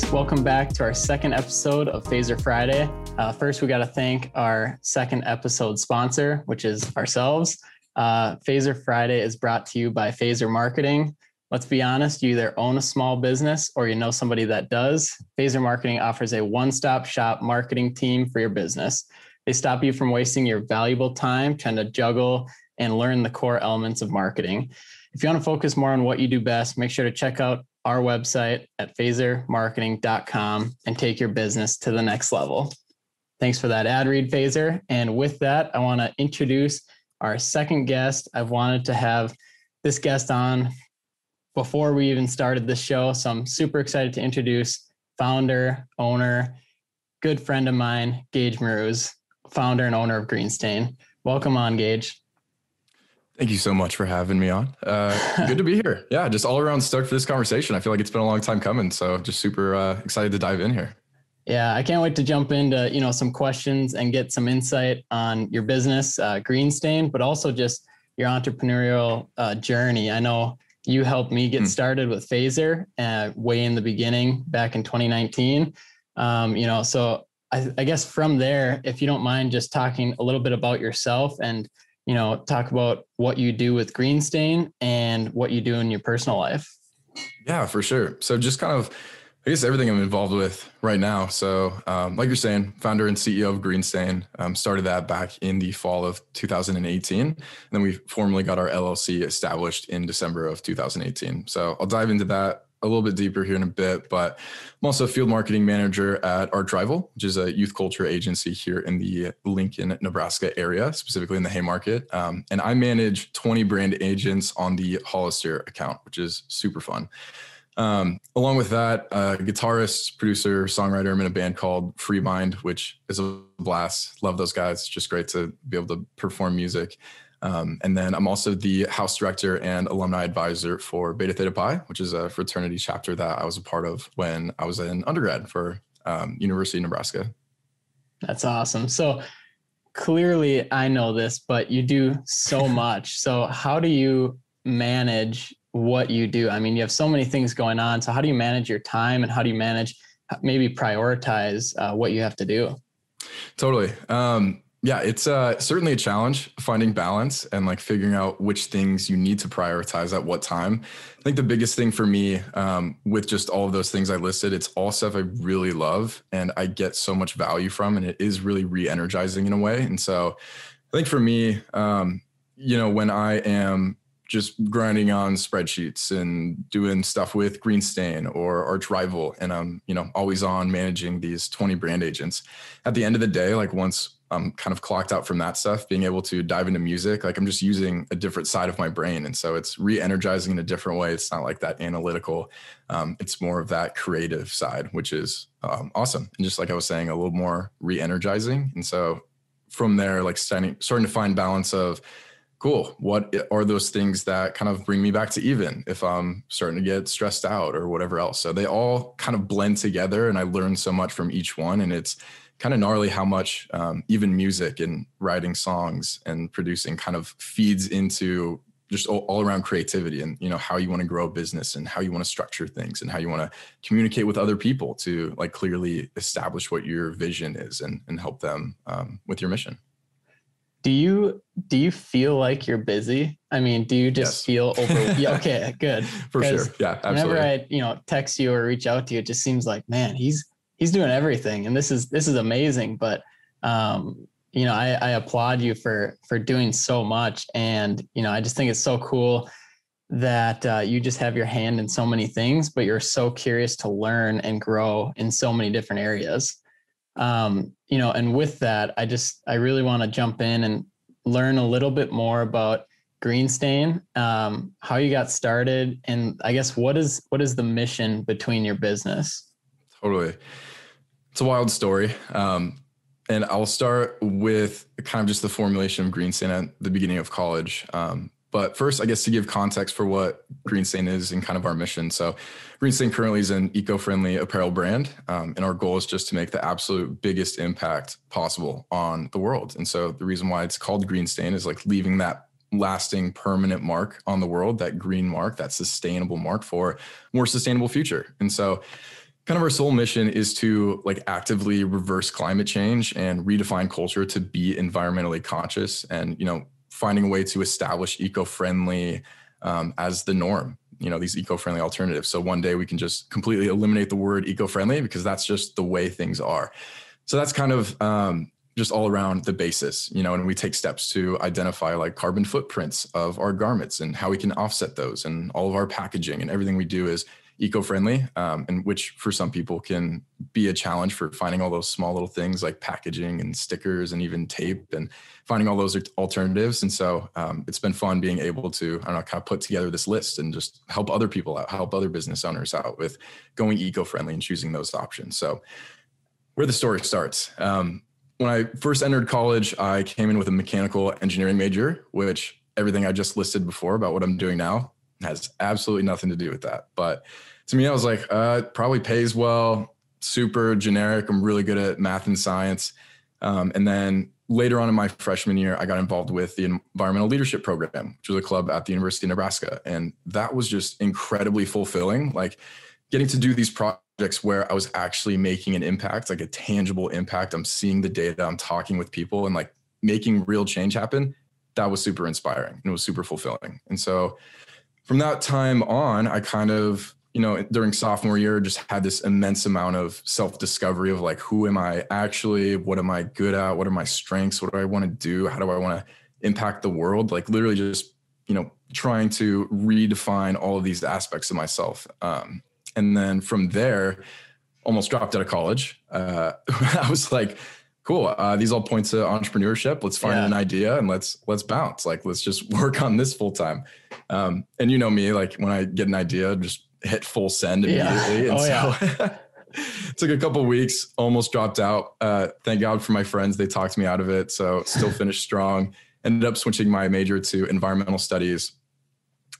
guys. Welcome back to our second episode of Phaser Friday. Uh, first, we got to thank our second episode sponsor, which is ourselves. Uh, Phaser Friday is brought to you by Phaser Marketing. Let's be honest, you either own a small business or you know somebody that does. Phaser Marketing offers a one stop shop marketing team for your business. They stop you from wasting your valuable time trying to juggle and learn the core elements of marketing. If you want to focus more on what you do best, make sure to check out our website at phasermarketing.com and take your business to the next level. Thanks for that ad read, Phaser. And with that, I want to introduce our second guest. I've wanted to have this guest on before we even started the show. So I'm super excited to introduce founder, owner, good friend of mine, Gage Mruz, founder and owner of Greenstain. Welcome on, Gage. Thank you so much for having me on. Uh, good to be here. Yeah, just all around stoked for this conversation. I feel like it's been a long time coming, so just super uh, excited to dive in here. Yeah, I can't wait to jump into you know some questions and get some insight on your business, uh, Greenstain, but also just your entrepreneurial uh, journey. I know you helped me get mm. started with Phaser uh, way in the beginning back in 2019. Um, you know, so I, I guess from there, if you don't mind, just talking a little bit about yourself and you know, talk about what you do with Greenstain and what you do in your personal life. Yeah, for sure. So just kind of, I guess everything I'm involved with right now. So, um, like you're saying, founder and CEO of Greenstain, um, started that back in the fall of 2018. And then we formally got our LLC established in December of 2018. So I'll dive into that a little bit deeper here in a bit, but I'm also a field marketing manager at Art Arch Rival, which is a youth culture agency here in the Lincoln, Nebraska area, specifically in the Haymarket. Um, and I manage 20 brand agents on the Hollister account, which is super fun. Um, along with that, uh, guitarist, producer, songwriter. I'm in a band called Free Mind, which is a blast. Love those guys. It's just great to be able to perform music. Um, and then I'm also the house director and alumni advisor for Beta Theta Pi, which is a fraternity chapter that I was a part of when I was in undergrad for um, University of Nebraska. That's awesome. So clearly, I know this, but you do so much. so, how do you manage what you do? I mean, you have so many things going on. So, how do you manage your time and how do you manage maybe prioritize uh, what you have to do? Totally. Um, yeah, it's uh, certainly a challenge finding balance and like figuring out which things you need to prioritize at what time. I think the biggest thing for me um, with just all of those things I listed, it's all stuff I really love and I get so much value from, and it is really re energizing in a way. And so I think for me, um, you know, when I am just grinding on spreadsheets and doing stuff with Greenstain or Arch Rival, and I'm, you know, always on managing these 20 brand agents. At the end of the day, like once I'm kind of clocked out from that stuff, being able to dive into music, like I'm just using a different side of my brain. And so it's re energizing in a different way. It's not like that analytical, um, it's more of that creative side, which is um, awesome. And just like I was saying, a little more re energizing. And so from there, like starting, starting to find balance of, cool, what are those things that kind of bring me back to even if I'm starting to get stressed out or whatever else. So they all kind of blend together. And I learned so much from each one. And it's, kind of gnarly how much um, even music and writing songs and producing kind of feeds into just all, all, around creativity and you know how you want to grow a business and how you want to structure things and how you want to communicate with other people to like clearly establish what your vision is and, and help them um, with your mission do you do you feel like you're busy i mean do you just yes. feel over yeah, okay good for sure yeah absolutely. whenever i you know text you or reach out to you it just seems like man he's he's doing everything and this is this is amazing but um you know I, I applaud you for for doing so much and you know i just think it's so cool that uh, you just have your hand in so many things but you're so curious to learn and grow in so many different areas. Um, you know and with that i just i really want to jump in and learn a little bit more about greenstain um, how you got started and i guess what is what is the mission between your business? Totally it's a wild story. Um, and I'll start with kind of just the formulation of Greenstain at the beginning of college. Um, but first, I guess to give context for what Greenstain is and kind of our mission. So, Greenstain currently is an eco friendly apparel brand. Um, and our goal is just to make the absolute biggest impact possible on the world. And so, the reason why it's called Greenstain is like leaving that lasting permanent mark on the world, that green mark, that sustainable mark for more sustainable future. And so, kind of our sole mission is to like actively reverse climate change and redefine culture to be environmentally conscious and you know finding a way to establish eco-friendly um, as the norm you know these eco-friendly alternatives. So one day we can just completely eliminate the word eco-friendly because that's just the way things are. So that's kind of um, just all around the basis you know and we take steps to identify like carbon footprints of our garments and how we can offset those and all of our packaging and everything we do is eco-friendly um, and which for some people can be a challenge for finding all those small little things like packaging and stickers and even tape and finding all those alternatives. And so um, it's been fun being able to i don't know kind of put together this list and just help other people out help other business owners out with going eco-friendly and choosing those options. So where the story starts um, when i first entered college i came in with a mechanical engineering major which everything i just listed before about what i'm doing now has absolutely nothing to do with that. But to me, I was like, uh, probably pays well, super generic. I'm really good at math and science. Um, and then later on in my freshman year, I got involved with the Environmental Leadership Program, which was a club at the University of Nebraska. And that was just incredibly fulfilling. Like getting to do these projects where I was actually making an impact, like a tangible impact. I'm seeing the data, I'm talking with people and like making real change happen. That was super inspiring and it was super fulfilling. And so from that time on, I kind of, you know, during sophomore year, just had this immense amount of self discovery of like, who am I actually? What am I good at? What are my strengths? What do I want to do? How do I want to impact the world? Like, literally just, you know, trying to redefine all of these aspects of myself. Um, and then from there, almost dropped out of college. Uh, I was like, cool uh, these all point to entrepreneurship let's find yeah. an idea and let's let's bounce like let's just work on this full time um, and you know me like when i get an idea just hit full send immediately yeah. and oh, so yeah. took a couple weeks almost dropped out uh, thank god for my friends they talked me out of it so still finished strong ended up switching my major to environmental studies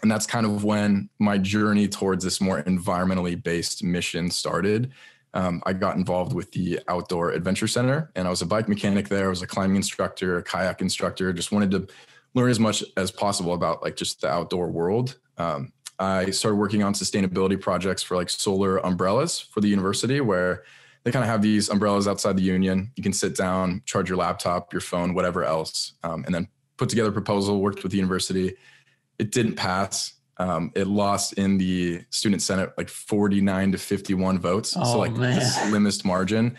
and that's kind of when my journey towards this more environmentally based mission started um, I got involved with the Outdoor Adventure Center, and I was a bike mechanic there. I was a climbing instructor, a kayak instructor. Just wanted to learn as much as possible about like just the outdoor world. Um, I started working on sustainability projects for like solar umbrellas for the university, where they kind of have these umbrellas outside the union. You can sit down, charge your laptop, your phone, whatever else, um, and then put together a proposal. Worked with the university. It didn't pass. Um, it lost in the student senate like 49 to 51 votes. Oh, so like man. the slimmest margin.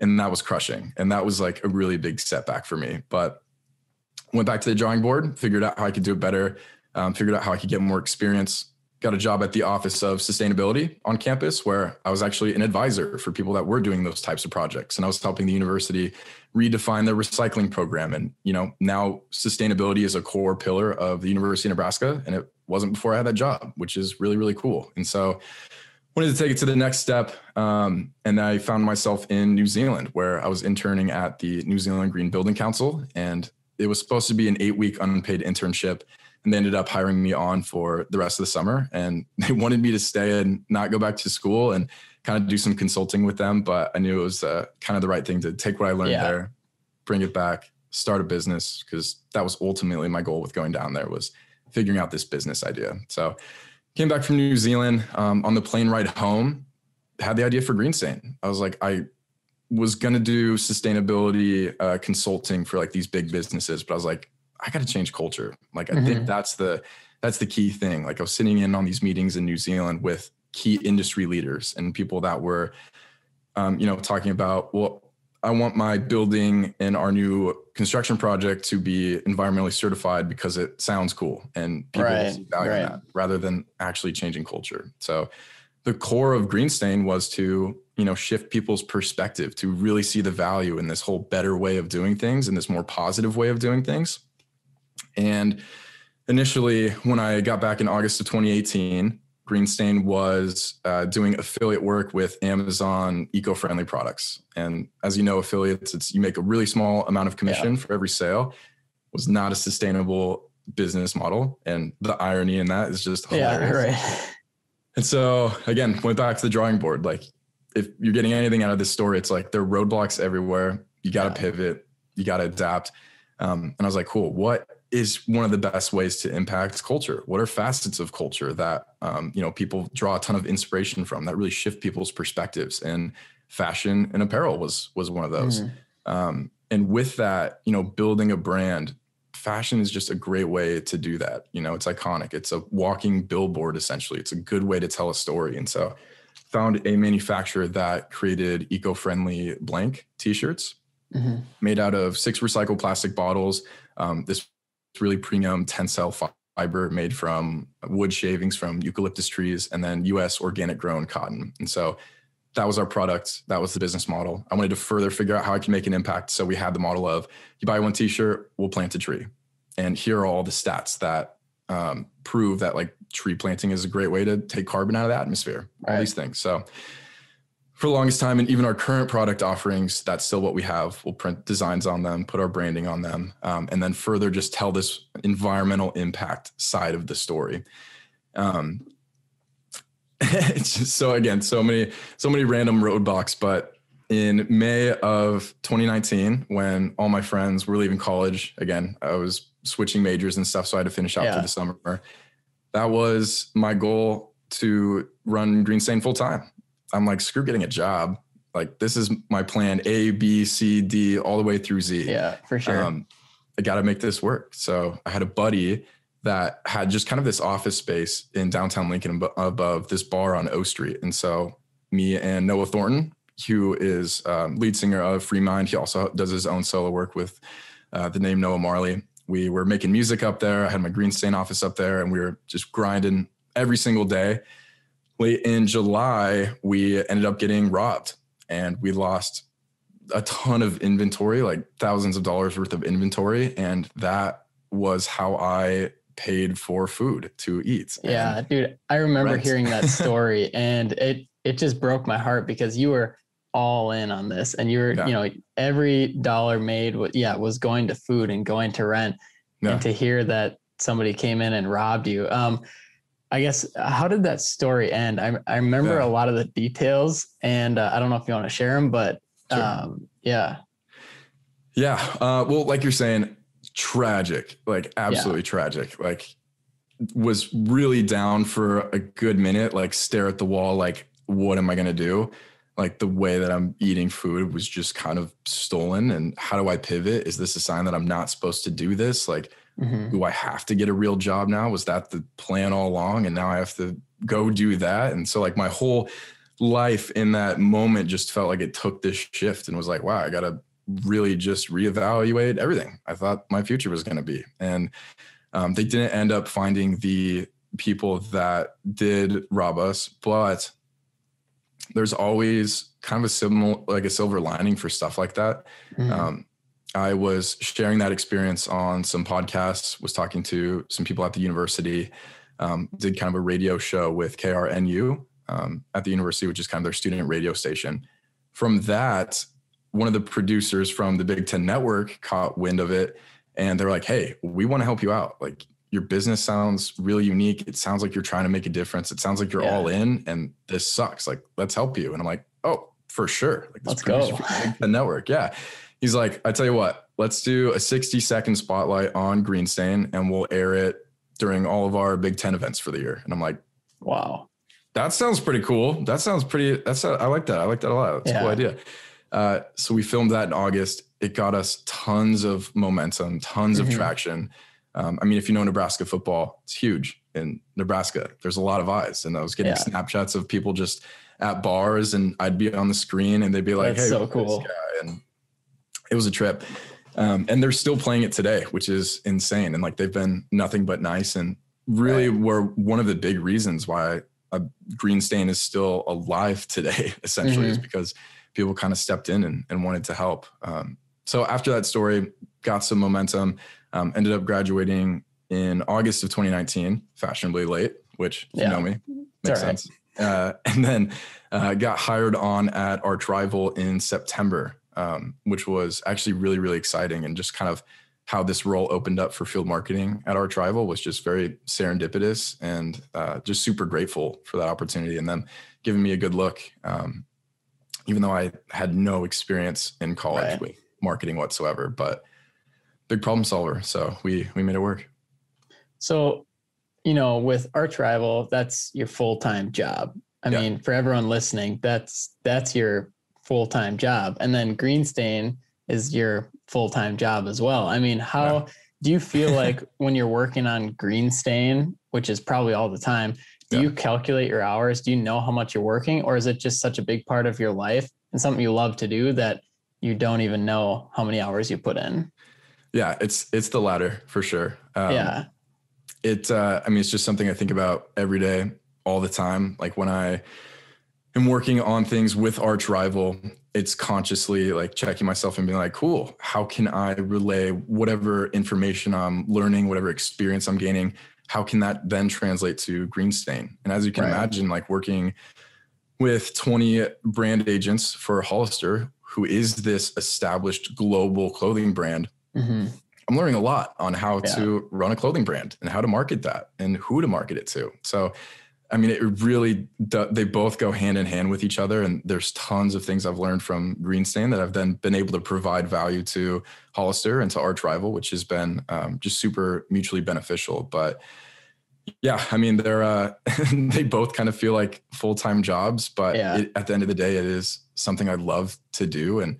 And that was crushing. And that was like a really big setback for me. But went back to the drawing board, figured out how I could do it better, um, figured out how I could get more experience. Got a job at the Office of Sustainability on campus where I was actually an advisor for people that were doing those types of projects. And I was helping the university redefine their recycling program. And, you know, now sustainability is a core pillar of the University of Nebraska. And it wasn't before I had that job, which is really, really cool. And so wanted to take it to the next step. Um, and I found myself in New Zealand where I was interning at the New Zealand Green Building Council. And it was supposed to be an eight week unpaid internship. And they ended up hiring me on for the rest of the summer. And they wanted me to stay and not go back to school and kind of do some consulting with them. But I knew it was uh, kind of the right thing to take what I learned yeah. there, bring it back, start a business, because that was ultimately my goal with going down there was figuring out this business idea. So came back from New Zealand um, on the plane ride home, had the idea for Greenstain. I was like, I was going to do sustainability uh, consulting for like these big businesses, but I was like, I got to change culture. Like, I mm-hmm. think that's the, that's the key thing. Like I was sitting in on these meetings in New Zealand with key industry leaders and people that were, um, you know, talking about, well, I want my building and our new construction project to be environmentally certified because it sounds cool and people right, value right. that rather than actually changing culture. So the core of Greenstain was to, you know, shift people's perspective to really see the value in this whole better way of doing things and this more positive way of doing things. And initially when I got back in August of 2018, Greenstain was uh, doing affiliate work with Amazon eco-friendly products. And as you know, affiliates, it's you make a really small amount of commission yeah. for every sale. It was not a sustainable business model, and the irony in that is just hilarious. Yeah, right. And so again, went back to the drawing board. Like, if you're getting anything out of this story, it's like there are roadblocks everywhere. You got to yeah. pivot. You got to adapt. Um, and I was like, cool. What is one of the best ways to impact culture? What are facets of culture that um, you know people draw a ton of inspiration from that really shift people's perspectives? And fashion and apparel was was one of those. Mm. Um, and with that, you know, building a brand, fashion is just a great way to do that. You know, it's iconic. It's a walking billboard essentially. It's a good way to tell a story. And so, found a manufacturer that created eco-friendly blank t-shirts mm-hmm. made out of six recycled plastic bottles. Um, this really premium tencel fiber made from wood shavings from eucalyptus trees and then US organic grown cotton. And so that was our product. That was the business model. I wanted to further figure out how I can make an impact. So we had the model of you buy one t-shirt, we'll plant a tree. And here are all the stats that um, prove that like tree planting is a great way to take carbon out of the atmosphere, all right. these things. So for the longest time, and even our current product offerings, that's still what we have. We'll print designs on them, put our branding on them, um, and then further just tell this environmental impact side of the story. Um, it's just so again, so many, so many random roadblocks. But in May of 2019, when all my friends were leaving college, again, I was switching majors and stuff, so I had to finish out yeah. for the summer. That was my goal to run Greenstain full time. I'm like, screw getting a job. Like this is my plan A, B, C, D, all the way through Z. Yeah, for sure. Um, I got to make this work. So I had a buddy that had just kind of this office space in downtown Lincoln above this bar on O Street. And so me and Noah Thornton, who is um, lead singer of Free Mind, he also does his own solo work with uh, the name Noah Marley. We were making music up there. I had my Greenstain office up there, and we were just grinding every single day. Late in July, we ended up getting robbed, and we lost a ton of inventory, like thousands of dollars worth of inventory, and that was how I paid for food to eat. Yeah, dude, I remember rent. hearing that story and it it just broke my heart because you were all in on this and you were, yeah. you know, every dollar made was yeah, was going to food and going to rent. Yeah. And to hear that somebody came in and robbed you. Um I guess how did that story end? I I remember yeah. a lot of the details and uh, I don't know if you want to share them but sure. um yeah. Yeah. Uh, well, like you're saying, tragic, like absolutely yeah. tragic. Like was really down for a good minute, like stare at the wall, like, what am I gonna do? Like the way that I'm eating food was just kind of stolen. And how do I pivot? Is this a sign that I'm not supposed to do this? Like, mm-hmm. do I have to get a real job now? Was that the plan all along? And now I have to go do that. And so like my whole life in that moment just felt like it took this shift and was like, wow, I gotta really just reevaluate everything I thought my future was going to be. And um, they didn't end up finding the people that did rob us, but there's always kind of a similar, like a silver lining for stuff like that. Mm-hmm. Um, I was sharing that experience on some podcasts, was talking to some people at the university, um, did kind of a radio show with KRNU um, at the university, which is kind of their student radio station. From that, one of the producers from the Big Ten Network caught wind of it and they're like, hey, we want to help you out. Like your business sounds really unique. It sounds like you're trying to make a difference. It sounds like you're yeah. all in and this sucks. Like, let's help you. And I'm like, oh, for sure. Like let's go. The network. Yeah. He's like, I tell you what, let's do a 60 second spotlight on Greenstain and we'll air it during all of our Big Ten events for the year. And I'm like, wow. That sounds pretty cool. That sounds pretty, that's, a, I like that. I like that a lot. That's yeah. a cool idea. Uh, so we filmed that in August. It got us tons of momentum, tons mm-hmm. of traction. Um, I mean, if you know Nebraska football, it's huge in Nebraska. There's a lot of eyes, and I was getting yeah. Snapchats of people just at bars, and I'd be on the screen, and they'd be like, That's "Hey, so cool!" And it was a trip. Um, and they're still playing it today, which is insane. And like they've been nothing but nice, and really right. were one of the big reasons why a Greenstain is still alive today. Essentially, mm-hmm. is because people kind of stepped in and, and wanted to help. Um, so after that story, got some momentum, um, ended up graduating in August of 2019, fashionably late, which yeah. you know me, makes sense. Uh, and then uh, got hired on at Arch Rival in September, um, which was actually really, really exciting. And just kind of how this role opened up for field marketing at Arch Rival was just very serendipitous and uh, just super grateful for that opportunity and them giving me a good look. Um, even though I had no experience in college right. with marketing whatsoever. But big problem solver. So we we made it work. So, you know, with Arch Rival, that's your full time job. I yeah. mean, for everyone listening, that's that's your full time job, and then Greenstain is your full time job as well. I mean, how yeah. do you feel like when you're working on Greenstain, which is probably all the time? Do yeah. you calculate your hours? Do you know how much you're working, or is it just such a big part of your life and something you love to do that you don't even know how many hours you put in? Yeah, it's it's the latter for sure. Um, yeah, it. Uh, I mean, it's just something I think about every day, all the time. Like when I am working on things with Arch Rival, it's consciously like checking myself and being like, cool, how can I relay whatever information I'm learning, whatever experience I'm gaining? How can that then translate to Greenstain? And as you can right. imagine, like working with 20 brand agents for Hollister, who is this established global clothing brand, mm-hmm. I'm learning a lot on how yeah. to run a clothing brand and how to market that and who to market it to. So I mean, it really they both go hand in hand with each other, and there's tons of things I've learned from Greenstain that I've then been able to provide value to Hollister and to Arch Rival, which has been um, just super mutually beneficial. But yeah, I mean, they're uh, they both kind of feel like full time jobs, but yeah. it, at the end of the day, it is something I love to do, and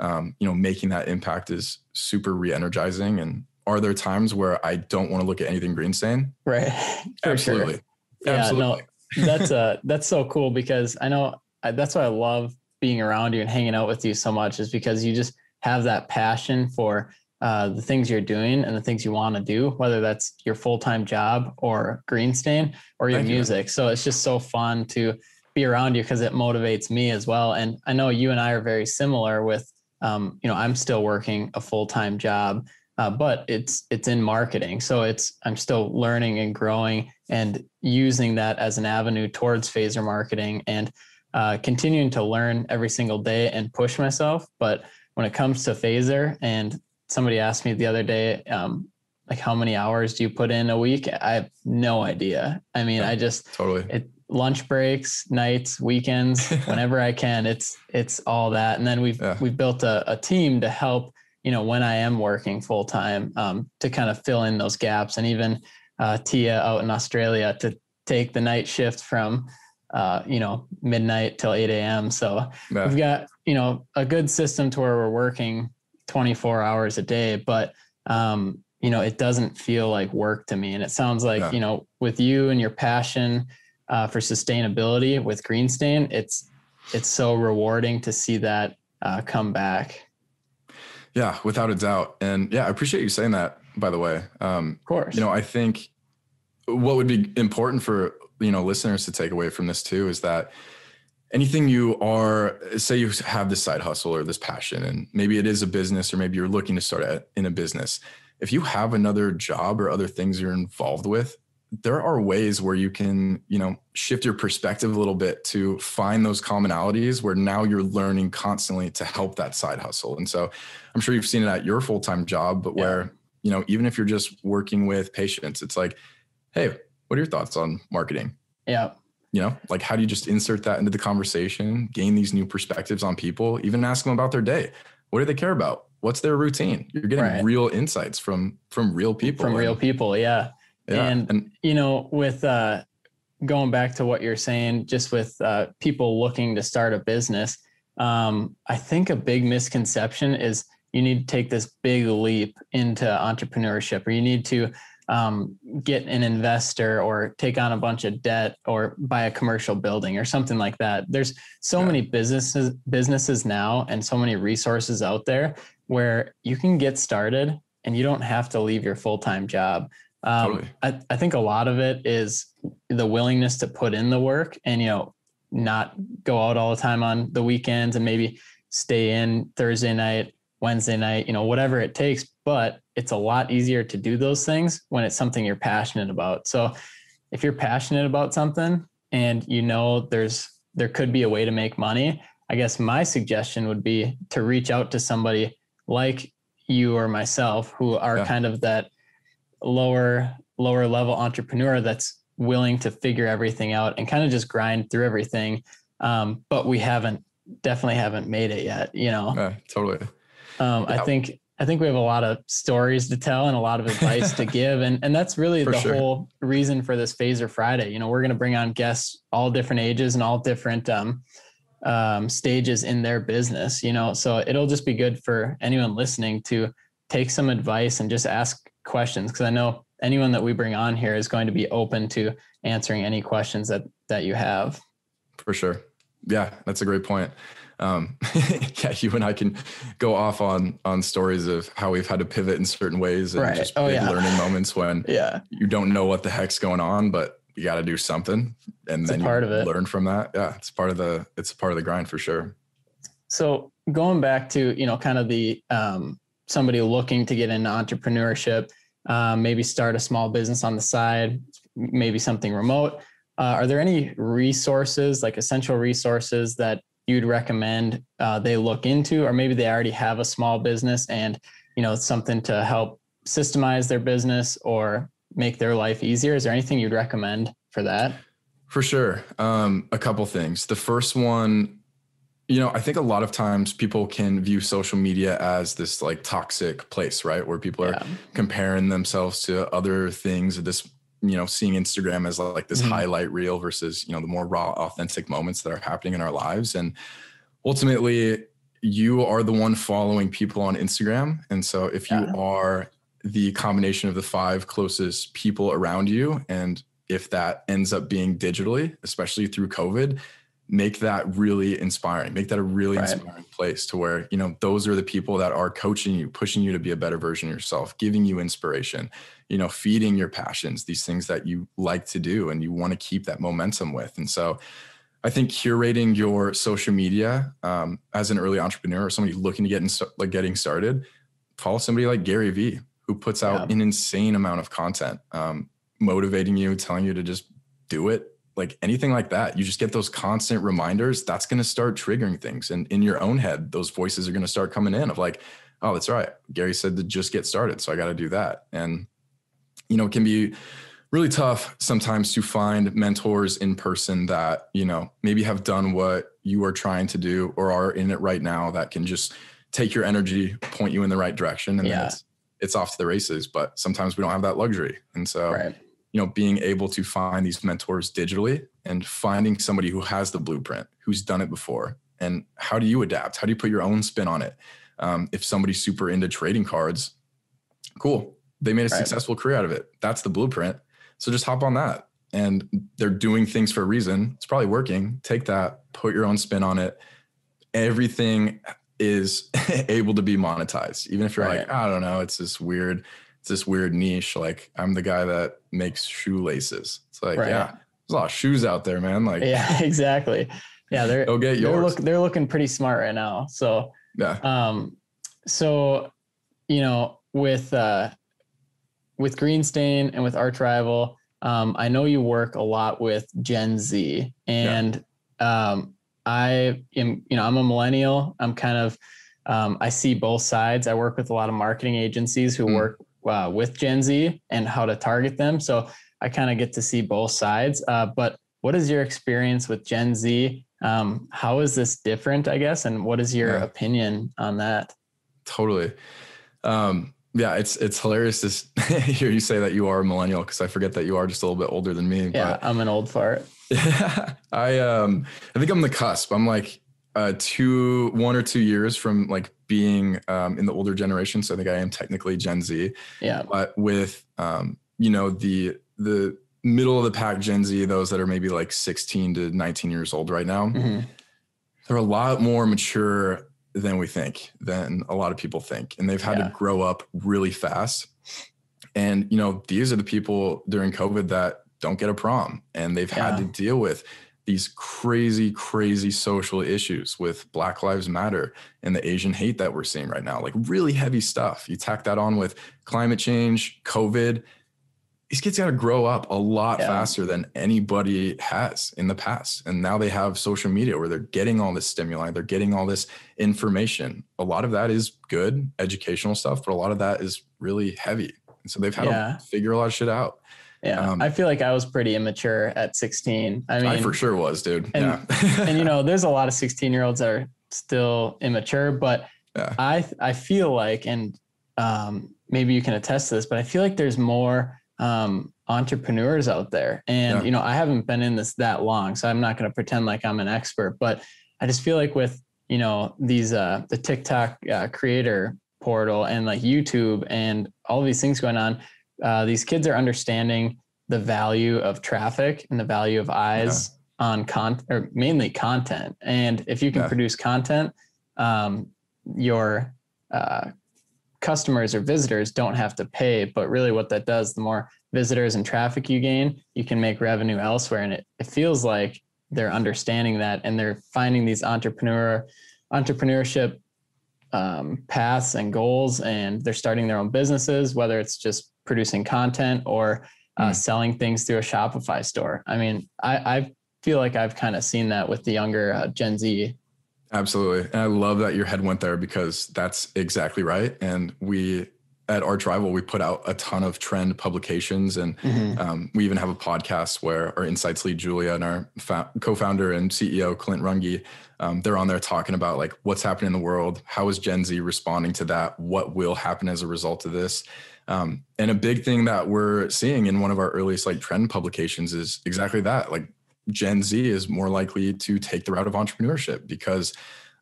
um, you know, making that impact is super re-energizing. And are there times where I don't want to look at anything Greenstain? Right. Absolutely. Sure. Yeah, no, that's uh that's so cool because I know I, that's why I love being around you and hanging out with you so much is because you just have that passion for uh, the things you're doing and the things you want to do, whether that's your full time job or Greenstain or your Thank music. You. So it's just so fun to be around you because it motivates me as well. And I know you and I are very similar with, um, you know, I'm still working a full time job uh, but it's it's in marketing. So it's i'm still learning and growing and using that as an avenue towards phaser marketing and uh, continuing to learn every single day and push myself. But when it comes to phaser and somebody asked me the other day um, like how many hours do you put in a week? I have no idea. I mean yeah, i just totally. it, lunch breaks nights weekends whenever i can it's it's all that. And then we've yeah. we've built a, a team to help you know, when I am working full time um, to kind of fill in those gaps. And even uh, Tia out in Australia to take the night shift from, uh, you know, midnight till 8 a.m. So yeah. we've got, you know, a good system to where we're working 24 hours a day, but, um, you know, it doesn't feel like work to me. And it sounds like, yeah. you know, with you and your passion uh, for sustainability with Greenstain, it's, it's so rewarding to see that uh, come back. Yeah, without a doubt. And yeah, I appreciate you saying that, by the way. Um, of course. You know, I think what would be important for, you know, listeners to take away from this too is that anything you are, say you have this side hustle or this passion, and maybe it is a business or maybe you're looking to start in a business. If you have another job or other things you're involved with, there are ways where you can you know shift your perspective a little bit to find those commonalities where now you're learning constantly to help that side hustle. And so i'm sure you've seen it at your full-time job but yeah. where you know even if you're just working with patients it's like hey what are your thoughts on marketing? Yeah. You know like how do you just insert that into the conversation gain these new perspectives on people even ask them about their day? What do they care about? What's their routine? You're getting right. real insights from from real people from real people yeah yeah. And, and you know, with uh, going back to what you're saying, just with uh, people looking to start a business, um, I think a big misconception is you need to take this big leap into entrepreneurship, or you need to um, get an investor or take on a bunch of debt or buy a commercial building or something like that. There's so yeah. many businesses businesses now and so many resources out there where you can get started and you don't have to leave your full-time job. Um, totally. I, I think a lot of it is the willingness to put in the work and, you know, not go out all the time on the weekends and maybe stay in Thursday night, Wednesday night, you know, whatever it takes. But it's a lot easier to do those things when it's something you're passionate about. So if you're passionate about something and you know there's there could be a way to make money, I guess my suggestion would be to reach out to somebody like you or myself who are yeah. kind of that lower lower level entrepreneur that's willing to figure everything out and kind of just grind through everything um, but we haven't definitely haven't made it yet you know yeah, totally um, yeah. i think I think we have a lot of stories to tell and a lot of advice to give. And, and that's really For the sure. whole reason for this Phaser Friday. You know, we're going to bring on guests all different ages and all different um, um, stages in their business, you know, so it'll just be good for anyone listening to take some advice and just ask questions. Cause I know anyone that we bring on here is going to be open to answering any questions that, that you have. For sure. Yeah, that's a great point. Um, yeah, you and I can go off on on stories of how we've had to pivot in certain ways and Right. just Oh, big yeah. learning moments when Yeah. you don't know what the heck's going on, but you got to do something, and It's then part you of it. learn from that. Yeah, it's part of the it's part of the grind for sure. So going back to you know kind of the um, somebody looking to get into entrepreneurship, um, maybe start a small business on the side, maybe something remote. Uh, are there any resources like essential resources that you'd recommend uh, they look into, or maybe they already have a small business and you know it's something to help systemize their business or make their life easier? Is there anything you'd recommend for that? For sure. Um, a couple things. The first one, you know, I think a lot of times people can view social media as this like toxic place, right? Where people are Yeah. comparing themselves to other things or this, you know, seeing Instagram as like this Mhm. highlight reel versus, you know, the more raw, authentic moments that are happening in our lives. And ultimately, you are the one following people on Instagram. And so if you Yeah. are the combination of the five closest people around you, and if that ends up being digitally, especially through COVID, make that really inspiring. Make that a really Right. inspiring place to where, you know, those are the people that are coaching you, pushing you to be a better version of yourself, giving you inspiration, you know, feeding your passions, these things that you like to do and you want to keep that momentum with. And so I think curating your social media um, as an early entrepreneur or somebody looking to get in, like getting started, follow somebody like Gary Vee who puts out Yeah. an insane amount of content, um, motivating you, telling you to just do it, like anything like that. You just get those constant reminders. That's going to start triggering things, and in your own head, those voices are going to start coming in of like, oh, that's right. Gary said to just get started, so I got to do that, and you know, it can be really tough sometimes to find mentors in person that you know maybe have done what you are trying to do or are in it right now that can just take your energy point you in the right direction and then it's it's off to the races but sometimes we don't have that luxury and so Right. You know being able to find these mentors digitally and finding somebody who has the blueprint who's done it before. And how do you adapt? How do you put your own spin on it? Um, if somebody's super into trading cards cool. They made a Right. successful career out of it. That's the blueprint. So just hop on that. And they're doing things for a reason. It's probably working. Take that. Put your own spin on it. Everything is able to be monetized even if you're Right. like i don't know. It's this weird it's this weird niche like i'm the guy that makes shoelaces it's like Right. yeah there's a lot of shoes out there man like Yeah, exactly. Yeah, they're go get they're look they're looking pretty smart right now. So yeah um so you know with uh with Greenstain and with Arch Rival, um, I know you work a lot with Gen Z and um I am, you know, I'm a millennial. I'm kind of um, I see both sides. I work with a lot of marketing agencies who Mm. work uh, with Gen Z and how to target them. So I kind of get to see both sides. Uh, but what is your experience with Gen Z? Um, how is this different, I guess? And what is your Yeah. opinion on that? totally um yeah it's it's hilarious to hear you say that you are a millennial because i forget that you are just a little bit older than me Yeah, but I'm an old fart. Yeah, I um I think I'm the cusp. I'm like uh two one or two years from like being um in the older generation. So I think I am technically Gen Z. Yeah. But with um, you know, the the middle of the pack Gen Z, those that are maybe like 16 to 19 years old right now, Mhm. they're a lot more mature than we think, than a lot of people think. And they've had Yeah. to grow up really fast. And, you know, these are the people during COVID that don't get a prom and they've had to deal with these crazy, crazy social issues with Black Lives Matter and the Asian hate that we're seeing right now. Like really heavy stuff. You tack that on with climate change, COVID. These kids got to grow up a lot Yeah. faster than anybody has in the past. And now they have social media where they're getting all this stimuli, they're getting all this information. A lot of that is good educational stuff, but a lot of that is really heavy. And so they've had Yeah. to figure a lot of shit out. Yeah. Um, I feel like I was pretty immature at 16. I mean, I, for sure was, dude. and- yeah. and you know, there's a lot of 16 year olds that are still immature, but Yeah. I I feel like, and um, maybe you can attest to this, but I feel like there's more um, entrepreneurs out there. And, yeah. you know, I haven't been in this that long, so I'm not going to pretend like I'm an expert, but I just feel like with, you know, these, uh, the TikTok uh, creator portal and like YouTube and all these things going on, uh, these kids are understanding the value of traffic and the value of eyes yeah. on content or mainly content. And if you can yeah. produce content, um, your uh, customers or visitors don't have to pay. But really, what that does, the more visitors and traffic you gain, you can make revenue elsewhere. And it, it feels like they're understanding that and they're finding these entrepreneur entrepreneurship um, paths and goals, and they're starting their own businesses, whether it's just producing content or uh, mm. selling things through a Shopify store. I mean, I, I feel like I've kind of seen that with the younger uh, Gen Z Absolutely. And I love that your head went there because that's exactly right. And we at Arch Rival, we put out a ton of trend publications, and mm-hmm. um, we even have a podcast where our insights lead Julia and our fa- co-founder and CEO Clint Runge, um, they're on there talking about like what's happening in the world, how is Gen Z responding to that, what will happen as a result of this, um, and a big thing that we're seeing in one of our earliest like trend publications is exactly that, like Gen Z is more likely to take the route of entrepreneurship because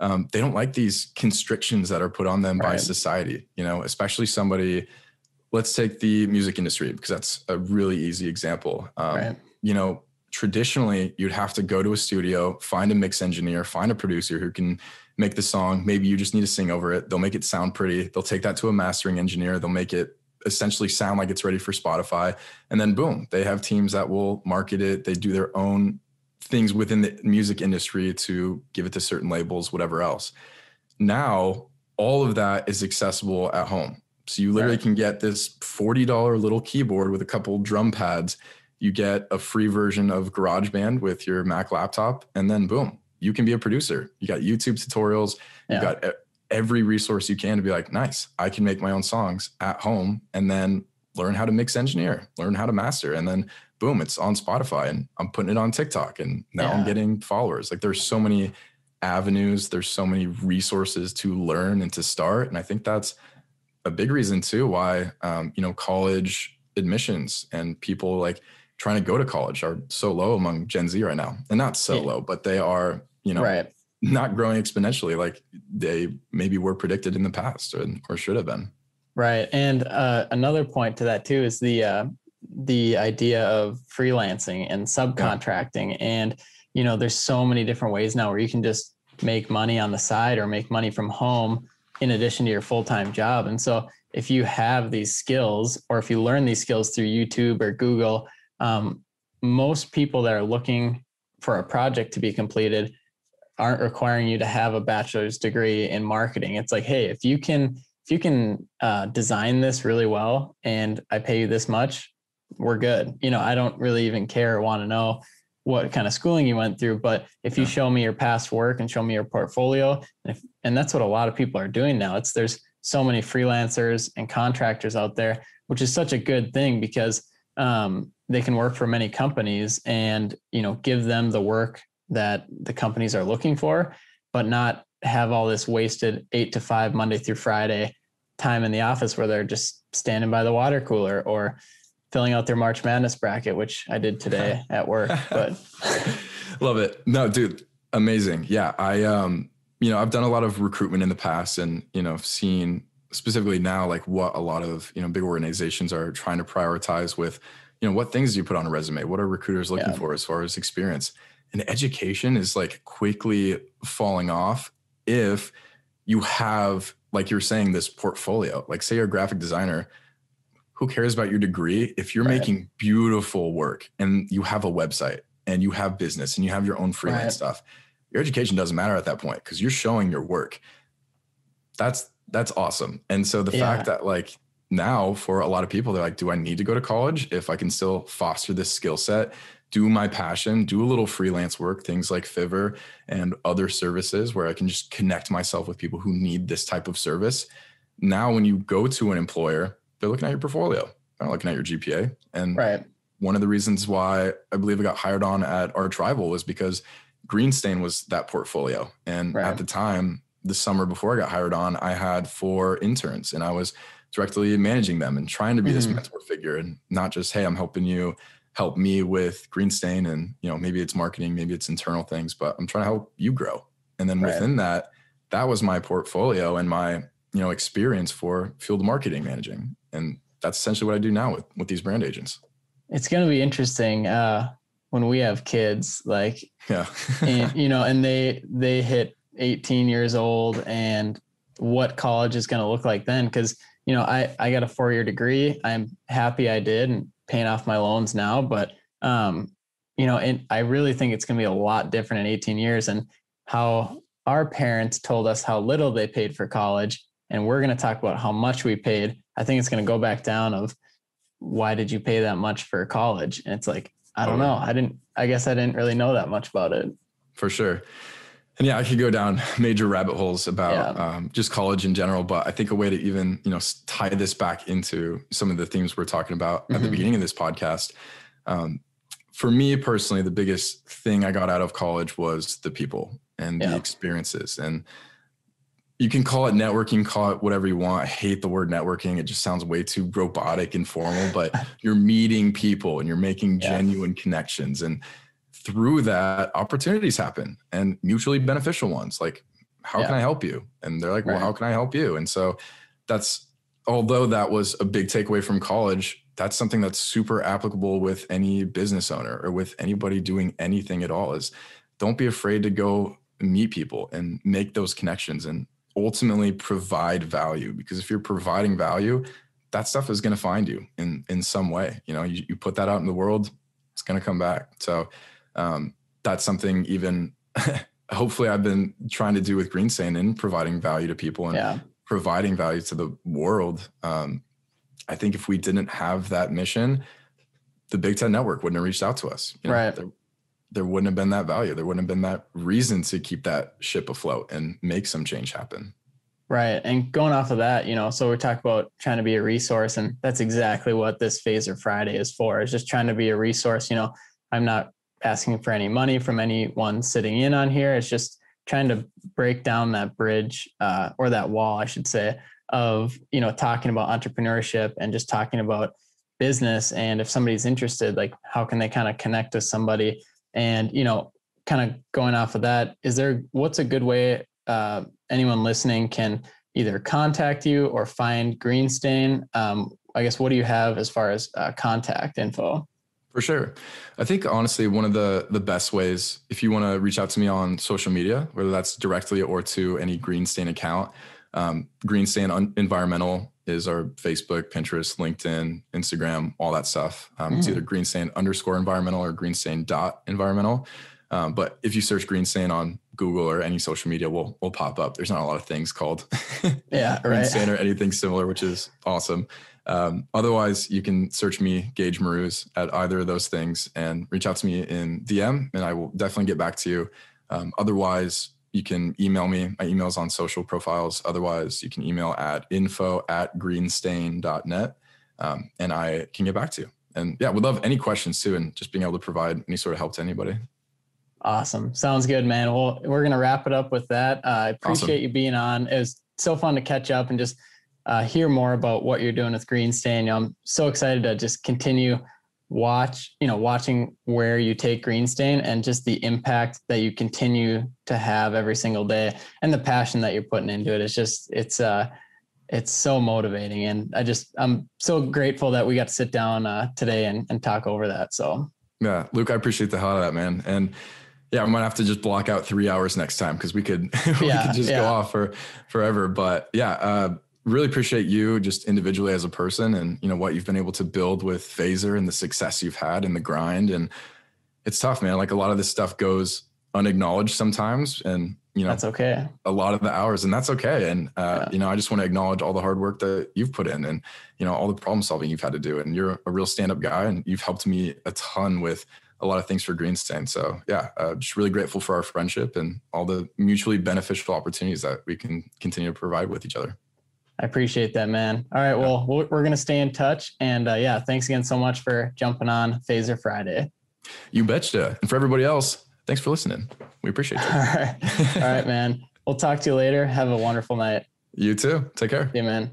um, they don't like these constrictions that are put on them right. by society. You know, especially somebody. Let's take the music industry because that's a really easy example. Um, right. You know, traditionally you'd have to go to a studio, find a mix engineer, find a producer who can make the song. Maybe you just need to sing over it. They'll make it sound pretty. They'll take that to a mastering engineer. They'll make it essentially sound like it's ready for Spotify. And then boom, they have teams that will market it. They do their own things within the music industry to give it to certain labels, whatever else. Now, all of that is accessible at home. So you literally right. can get this $40 little keyboard with a couple drum pads. You get a free version of GarageBand with your Mac laptop, and then boom, you can be a producer. You got YouTube tutorials, yeah. you got eh, every resource you can to be like, nice, I can make my own songs at home and then learn how to mix engineer, learn how to master. And then boom, it's on Spotify and I'm putting it on TikTok and now yeah. I'm getting followers. Like there's so many avenues, there's so many resources to learn and to start. And I think that's a big reason too why, um, you know, college admissions and people like trying to go to college are so low among Gen Z right now. And not so yeah. low, but they are, you know, right not growing exponentially like they maybe were predicted in the past or, or should have been. Right. And uh, another point to that too is the uh, the idea of freelancing and subcontracting. Yeah. And you know, there's so many different ways now where you can just make money on the side or make money from home in addition to your full-time job. And so if you have these skills or if you learn these skills through YouTube or Google, um, most people that are looking for a project to be completed aren't requiring you to have a bachelor's degree in marketing. It's like, hey, if you can if you can uh, design this really well and I pay you this much, we're good. You know, I don't really even care or want to know what kind of schooling you went through, but if you show me your past work and show me your portfolio, and, if, and that's what a lot of people are doing now. It's there's so many freelancers and contractors out there, which is such a good thing because um, they can work for many companies and you know give them the work that the companies are looking for, but not have all this wasted eight to five Monday through Friday time in the office where they're just standing by the water cooler or filling out their March Madness bracket, which I did today at work. But love it. No, dude, amazing. Yeah. I um, you know, I've done a lot of recruitment in the past and, you know, seen specifically now like what a lot of, you know, big organizations are trying to prioritize with, you know, what things do you put on a resume? What are recruiters looking yeah. for as far as experience? And education is like quickly falling off if you have like you're saying this portfolio like say you're a graphic designer who cares about your degree if you're right. making beautiful work and you have a website and you have business and you have your own freelance right. stuff your education doesn't matter at that point because you're showing your work that's that's awesome and so the yeah. fact that like now for a lot of people they're like do i need to go to college if i can still foster this skill set do my passion, do a little freelance work, things like Fiverr and other services where I can just connect myself with people who need this type of service. Now, when you go to an employer, they're looking at your portfolio, they're not looking at your GPA. And right. one of the reasons why I believe I got hired on at Arch Rival was because Greenstain was that portfolio. And right. at the time, the summer before I got hired on, I had four interns and I was directly managing them and trying to be mm-hmm. this mentor figure and not just, hey, I'm helping you help me with Greenstain and, you know, maybe it's marketing, maybe it's internal things, but I'm trying to help you grow. And then right. within that, that was my portfolio and my, you know, experience for field marketing managing. And that's essentially what I do now with, with these brand agents. It's going to be interesting. Uh, when we have kids, like, yeah, and, you know, and they, they hit 18 years old and what college is going to look like then. Cause, you know, I, I got a four year degree. I'm happy I did and paying off my loans now, but, um, you know, and I really think it's going to be a lot different in 18 years and how our parents told us how little they paid for college. And we're going to talk about how much we paid. I think it's going to go back down of why did you pay that much for college? And it's like, I don't oh, know. I didn't, I guess I didn't really know that much about it. For sure. And yeah, I could go down major rabbit holes about yeah. um, just college in general, but I think a way to even you know tie this back into some of the themes we're talking about mm-hmm. at the mm-hmm. beginning of this podcast. Um, for me personally, the biggest thing I got out of college was the people and yeah. the experiences, and you can call it networking, call it whatever you want. I hate the word networking. It just sounds way too robotic and formal, but you're meeting people and you're making yeah. genuine connections. And through that, opportunities happen and mutually mm-hmm. beneficial ones. Like, how yeah. can I help you? And they're like, well, right. how can I help you? And so that's, although that was a big takeaway from college, that's something that's super applicable with any business owner or with anybody doing anything at all is don't be afraid to go meet people and make those connections and ultimately provide value because if you're providing value that stuff is going to find you in in some way you know you, you put that out in the world it's going to come back so um, that's something even hopefully i've been trying to do with greenstain and providing value to people and yeah. providing value to the world um, i think if we didn't have that mission the big ten network wouldn't have reached out to us you know, right there, there wouldn't have been that value. There wouldn't have been that reason to keep that ship afloat and make some change happen. Right. And going off of that, you know, so we talk about trying to be a resource, and that's exactly what this Phaser Friday is for, is just trying to be a resource. You know, I'm not asking for any money from anyone sitting in on here. It's just trying to break down that bridge uh, or that wall, I should say, of, you know, talking about entrepreneurship and just talking about business. And if somebody's interested, like how can they kind of connect with somebody and, you know, kind of going off of that, is there what's a good way uh, anyone listening can either contact you or find Greenstain? Um, I guess what do you have as far as uh, contact info? For sure. I think honestly, one of the the best ways, if you want to reach out to me on social media, whether that's directly or to any Greenstain account, um, Greenstain Environmental is our Facebook, Pinterest, LinkedIn, Instagram, all that stuff. Um, mm. It's either Greenstain underscore environmental or Greenstain dot environmental. Um, but if you search Greenstain on Google or any social media, will will pop up. There's not a lot of things called yeah, Greenstain or anything similar, which is awesome. Um, otherwise, you can search me, Gage Mruz, at either of those things and reach out to me in DM, and I will definitely get back to you. Um, otherwise, you can email me. My email's on social profiles. Otherwise, you can email at info at greenstain.net um, and I can get back to you. And yeah, would love any questions too and just being able to provide any sort of help to anybody. Awesome. Sounds good, man. Well, we're going to wrap it up with that. Uh, I appreciate awesome. you being on. It was so fun to catch up and just uh, hear more about what you're doing with Greenstain. You know, I'm so excited to just continue watch, you know, watching where you take Greenstain and just the impact that you continue to have every single day and the passion that you're putting into it. It's just, it's, uh, it's so motivating. And I just, I'm so grateful that we got to sit down uh, today and, and talk over that. So, yeah, Luke, I appreciate the hell out of that, man. And yeah, we might have to just block out three hours next time because we could, we yeah, could just yeah. go off for forever. But yeah, uh, really appreciate you just individually as a person and you know what you've been able to build with Phaser and the success you've had in the grind. And it's tough man. Like a lot of this stuff goes unacknowledged sometimes and you know that's okay. a lot of the hours and that's okay. And uh, yeah. you know i just want to acknowledge all the hard work that you've put in and you know all the problem solving you've had to do. And you're a real stand-up guy and you've helped me a ton with a lot of things for greenstain so yeah uh, just really grateful for our friendship and all the mutually beneficial opportunities that we can continue to provide with each other I appreciate that, man. All right. Well, we're going to stay in touch. And uh, yeah, thanks again so much for jumping on Phaser Friday. You betcha. And for everybody else, thanks for listening. We appreciate you. All right. All right, man. We'll talk to you later. Have a wonderful night. You too. Take care. Yeah, man.